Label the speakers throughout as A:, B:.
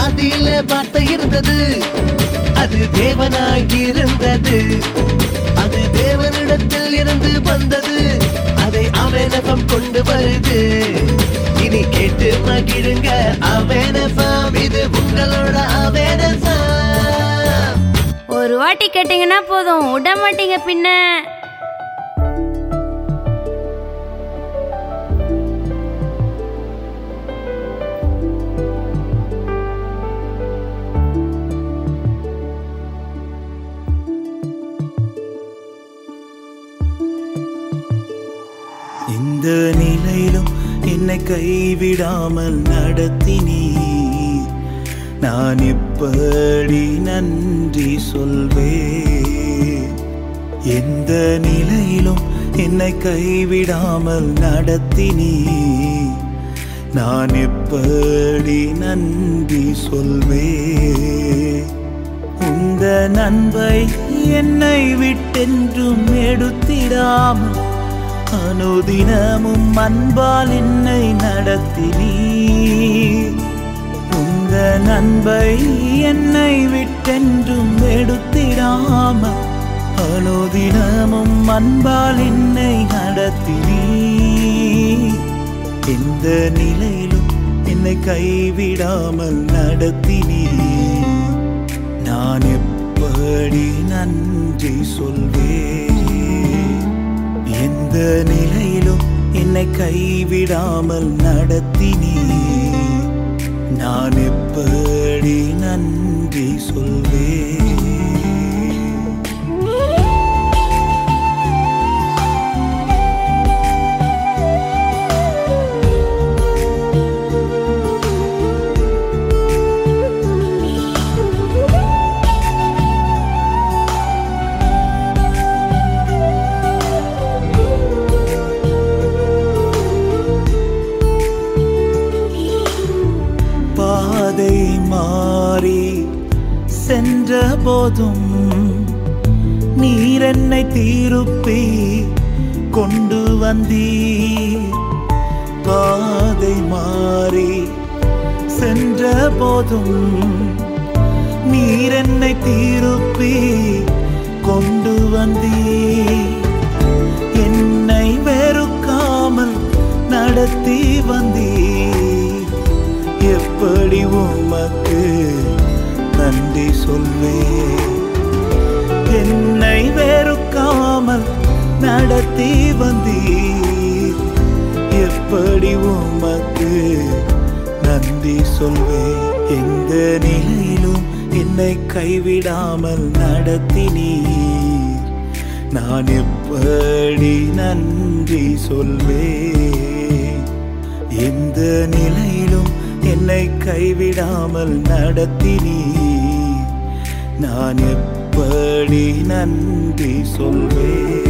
A: அதில பார்த்த இருந்தது அது தேவனாக இருந்தது அது தேவனிடத்தில் இருந்து வந்தது அதை அவனகம் கொண்டு வருது இனி கேட்டு மகிழுங்க அவனசாம் இது உங்களோட அவனசாம்
B: ஒரு வாட்டி கேட்டீங்கன்னா போதும் விட மாட்டீங்க பின்ன
C: نئی نیل نئی نان پڑو منپال منپالیں نئیم نان پڑی نن نو کئی مان پڑے نن س می وقت ننو کئی می نپی ننو کئی می نانپے نن س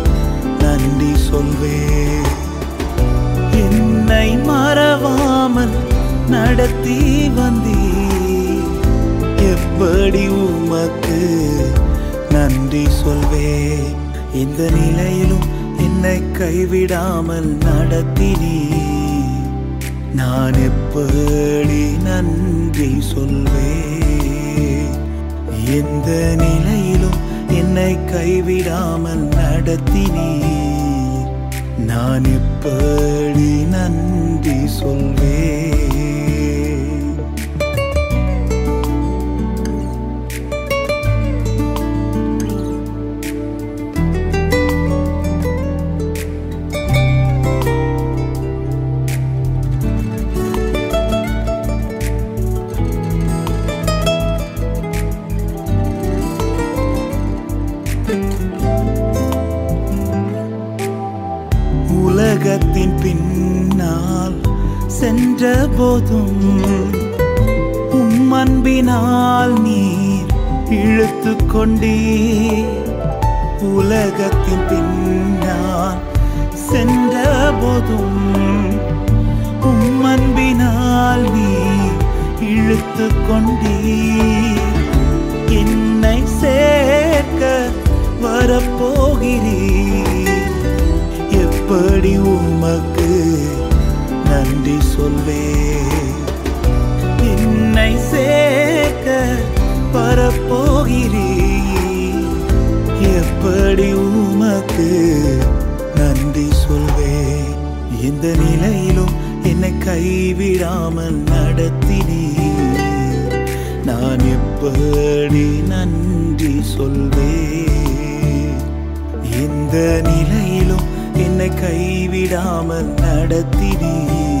C: مروام ننو کئی می نپی ننو کئی ملتی نان پڑ ن بوتھن پی اکیل پان سمپالک و م من سو کئی میری نانپی نن کئی میری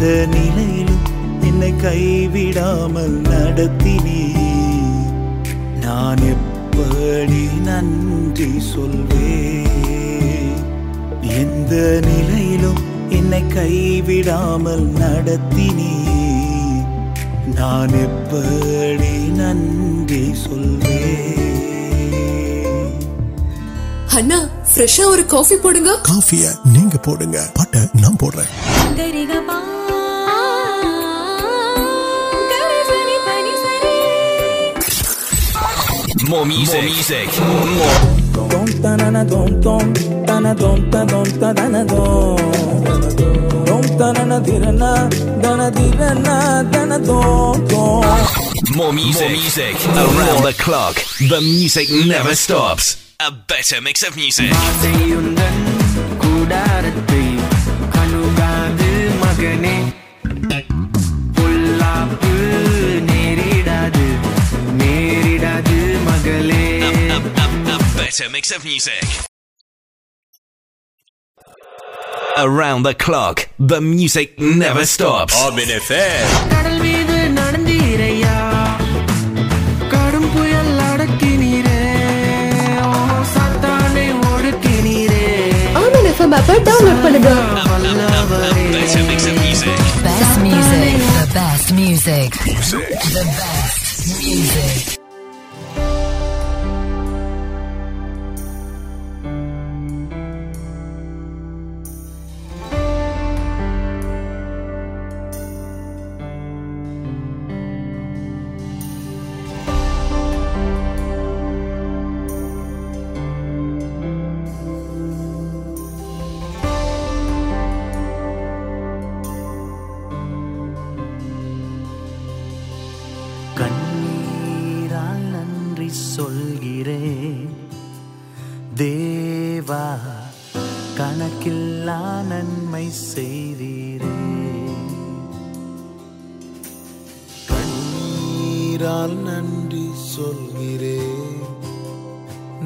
C: نلو ننری نلو ننری
D: فریشا اور کافی پوڑا
E: کافی نہیں پوڑا پٹ نام پوڑ
F: More music. More music. More music. More music. Around the clock. The music never stops. A better mix of music.
G: Good at it,
F: better mix of music. Around the clock, the music never stops.
H: Orbin FM.
D: FM app
G: download பண்ணுங்க
F: music
I: Best music The best music The best music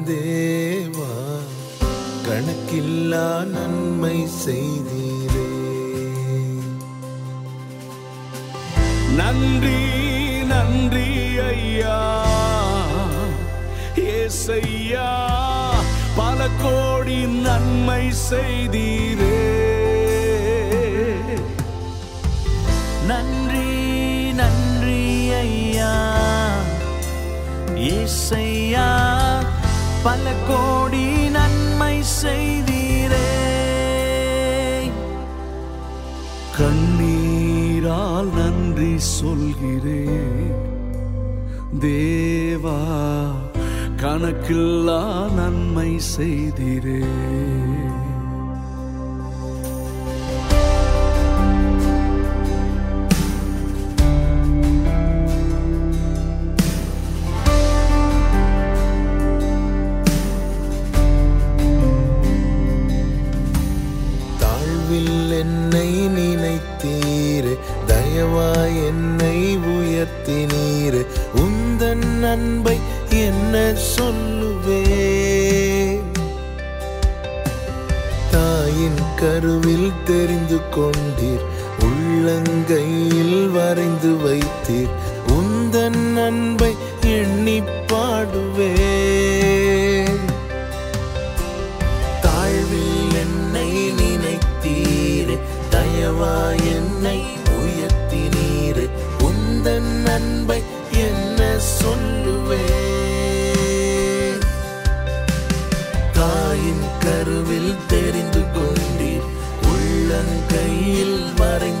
J: دیو کنکل نمر
K: نن نن پاڑ نن میں
L: پل کو نمر
K: کال نن سل گنک نم
J: بڑھ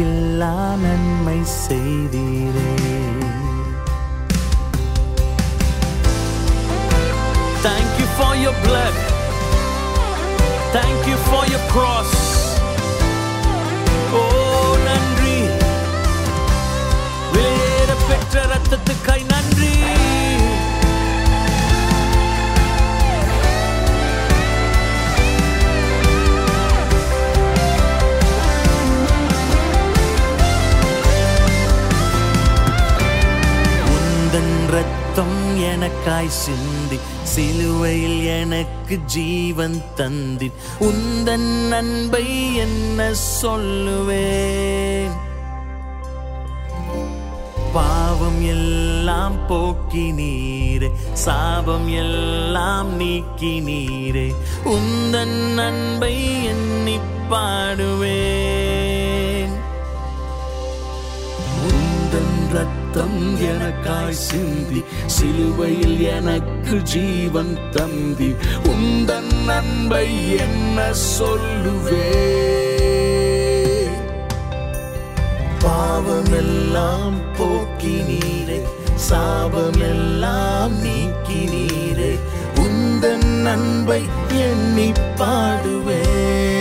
L: نمر تھینک یو پار بوار ولیڑ پہ ریز جی ننو پاپ ساپمیر ننپ
K: نا
L: موک ساوک ننبئی یو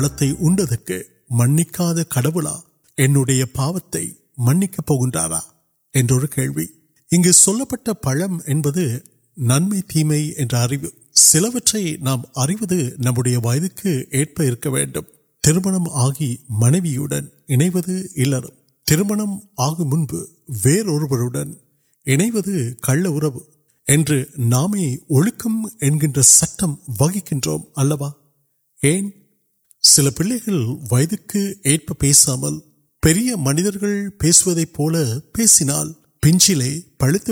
E: پڑھتے اُنڈک منکا کڑوڑا انڈیا پاپتے منک پارا پہ پڑم ننم تیم سلوچے نام نمبر ویدک ترمن آگے منویڈن ترمن آگ منوت کل نام سٹم وغیرہ سل پہ ویپ پیسام منجر پڑتی پنجل پڑت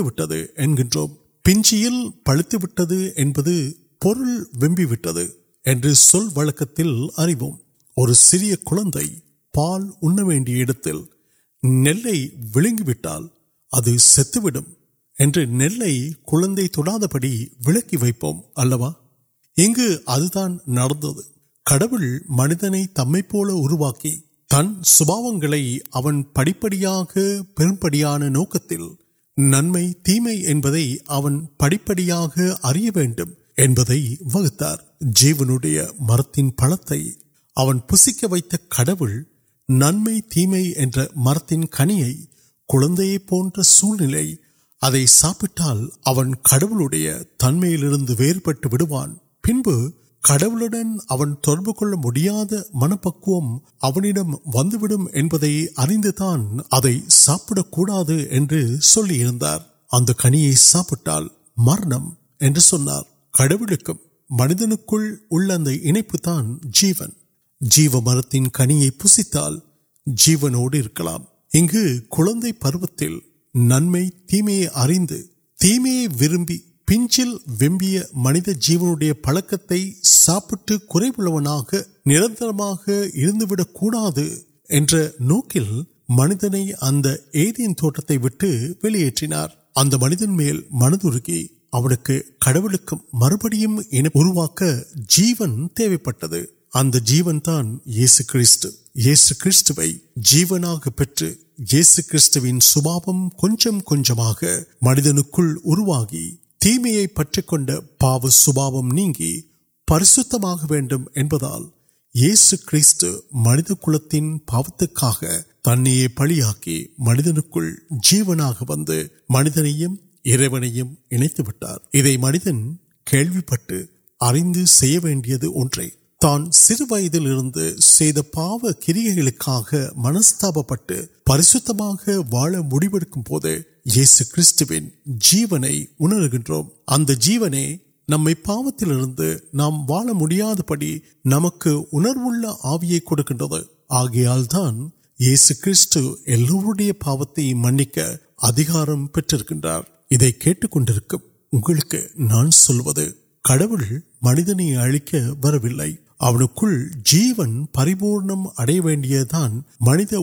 E: پنجل پڑت اور سیا کل پال انڈیا نل ولنگل اب ستوڑ بڑی ولکی ویپم ادا کڑوڑ منتنے تم پولی تن سوان پڑپڑیا نوک ننم تیم پڑپڑیا وغیرہ جیون مرت پڑتے پسک وڑو ننم تیم مرت کنیا کلے پوچھ سویل ادائی ساپل کڑوڑ تنمل پنپ کڑب کن پکم وریند ساپا کنیا ساپتال مرم کڑوک منتظر جیون جیو مرتن کنیا پوستا جیو نوڈر پروتی نیم اریند تیم و پچ میوز پڑھائی ساپرنگ مربڑ جیون پہ جیسے کئی جیسے کسا کچھ منتخب تیمیائی پچک پاو سو نہیں پریشد کچھ منت پاوت تنہے پڑیا منجن جیون منتر منجن کھیلپٹ ارد تان سر ویدل پاو کچھ منستاپ پریشد واڑ مڑک یہ سیو نا بڑی نمک آوی کچھ آگے دنس کلو پا منکار پھر کھیل کنکشن کڑ منت نے اہ کے وائر جیون پریپورم منت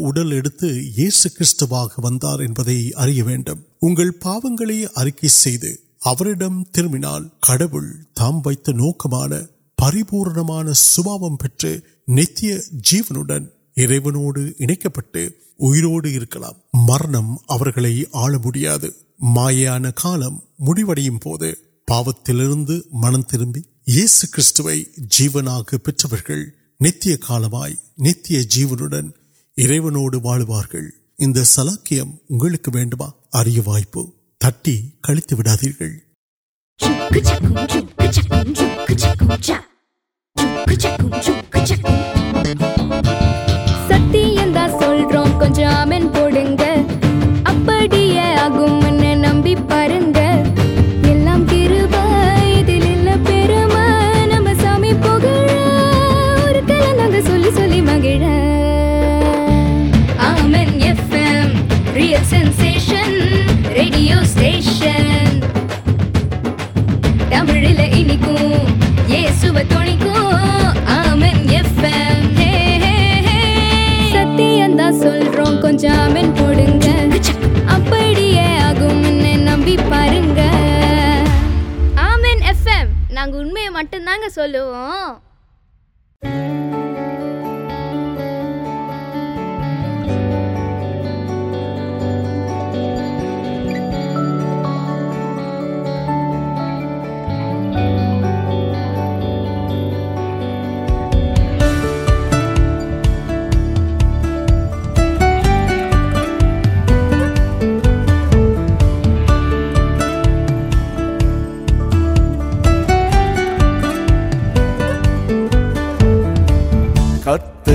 E: کار پاؤں ترمال کڑو تام ووک پریپورن سباؤ نتیہ جیونوڑ پہ مرنم آڑ مڑ پاوت تربی یس کیونک نتیہ کالوائ نتیہ جیون واڑ سلاکیم اریہ وائپ تٹی کڑتی
M: سلو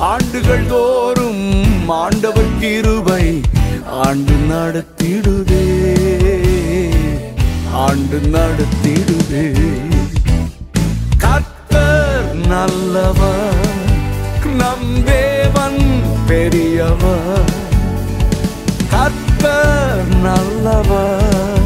K: آنگ آن آن ترت نمیا نلو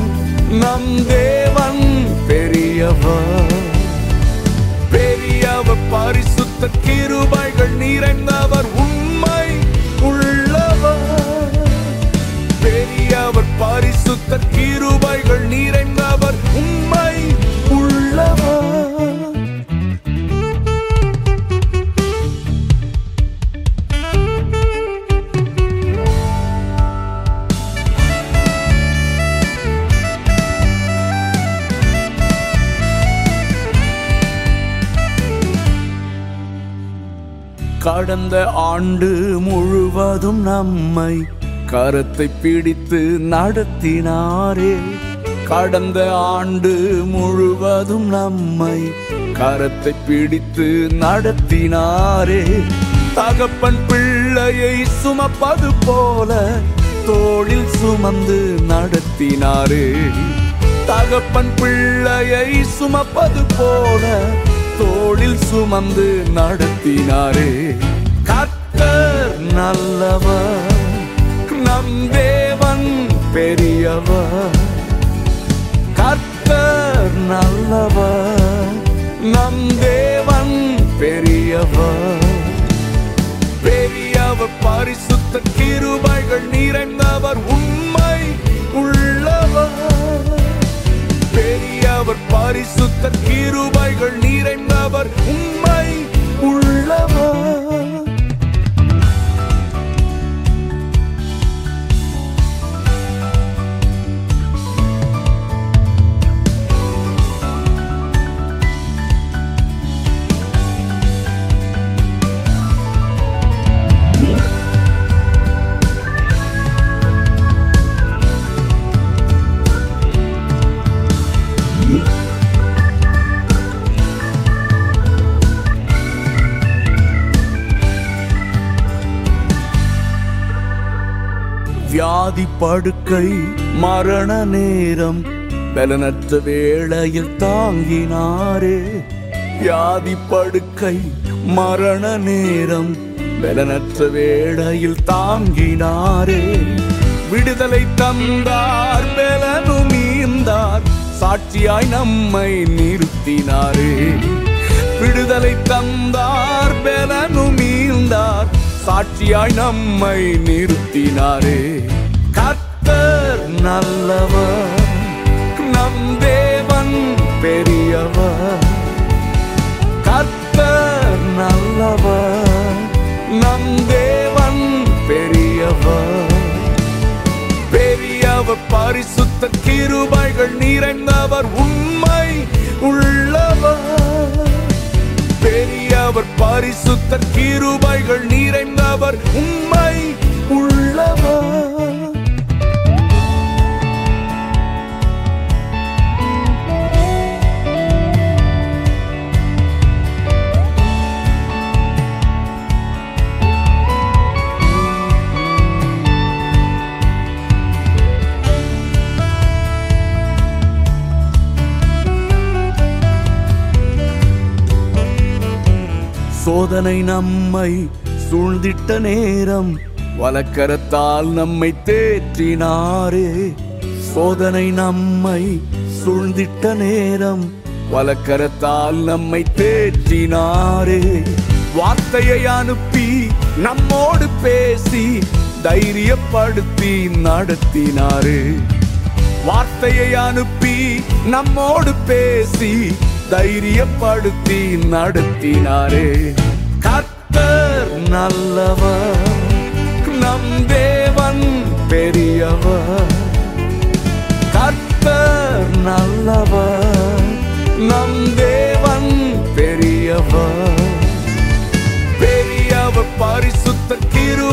K: کرتے پیڑتے نڑتی نارے کڑند آنڈ ملوم نمائی کرتے پیڑتے نڑتی نارے تگپن پلائے سمپد پول தோளில் சுமந்து நடத்தினாரே. தகப்பன் பிள்ளையை சுமப்பது போல தோளில் சுமந்து நடத்தினாரே. கத்தர் நல்லவர். نمبر نمبر پارسند پارسند مر نو تار ساٹیا نمتار بل نار ساٹیا نمت نل نمب نم پاروبائی پار ستر نمبر سوچنے دین وارت نمو د پارے کت نمب نمیا پار سی رو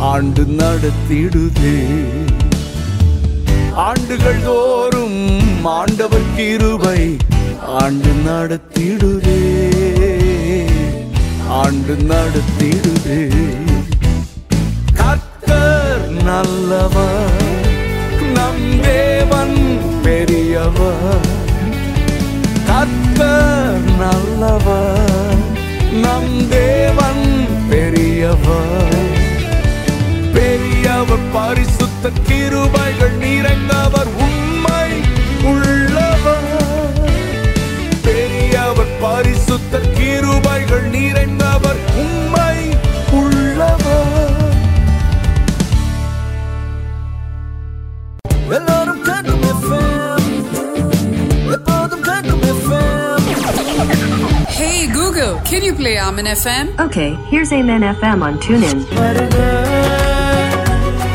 K: آنگ آن آن ترت نمیا نلیا பெரியவர் பரிசுத்த கிருபைகள் நிறைந்தவர் உண்மை உள்ளவர் பெரியவர் பரிசுத்த கிருபைகள் நிறைந்தவர் உண்மை உள்ளவர்
N: எல்லாரும் கேட்கும் எப்போதும் கேட்கும்
O: Hey Google, can you play Amen FM?
P: Okay, here's Amen FM on TuneIn.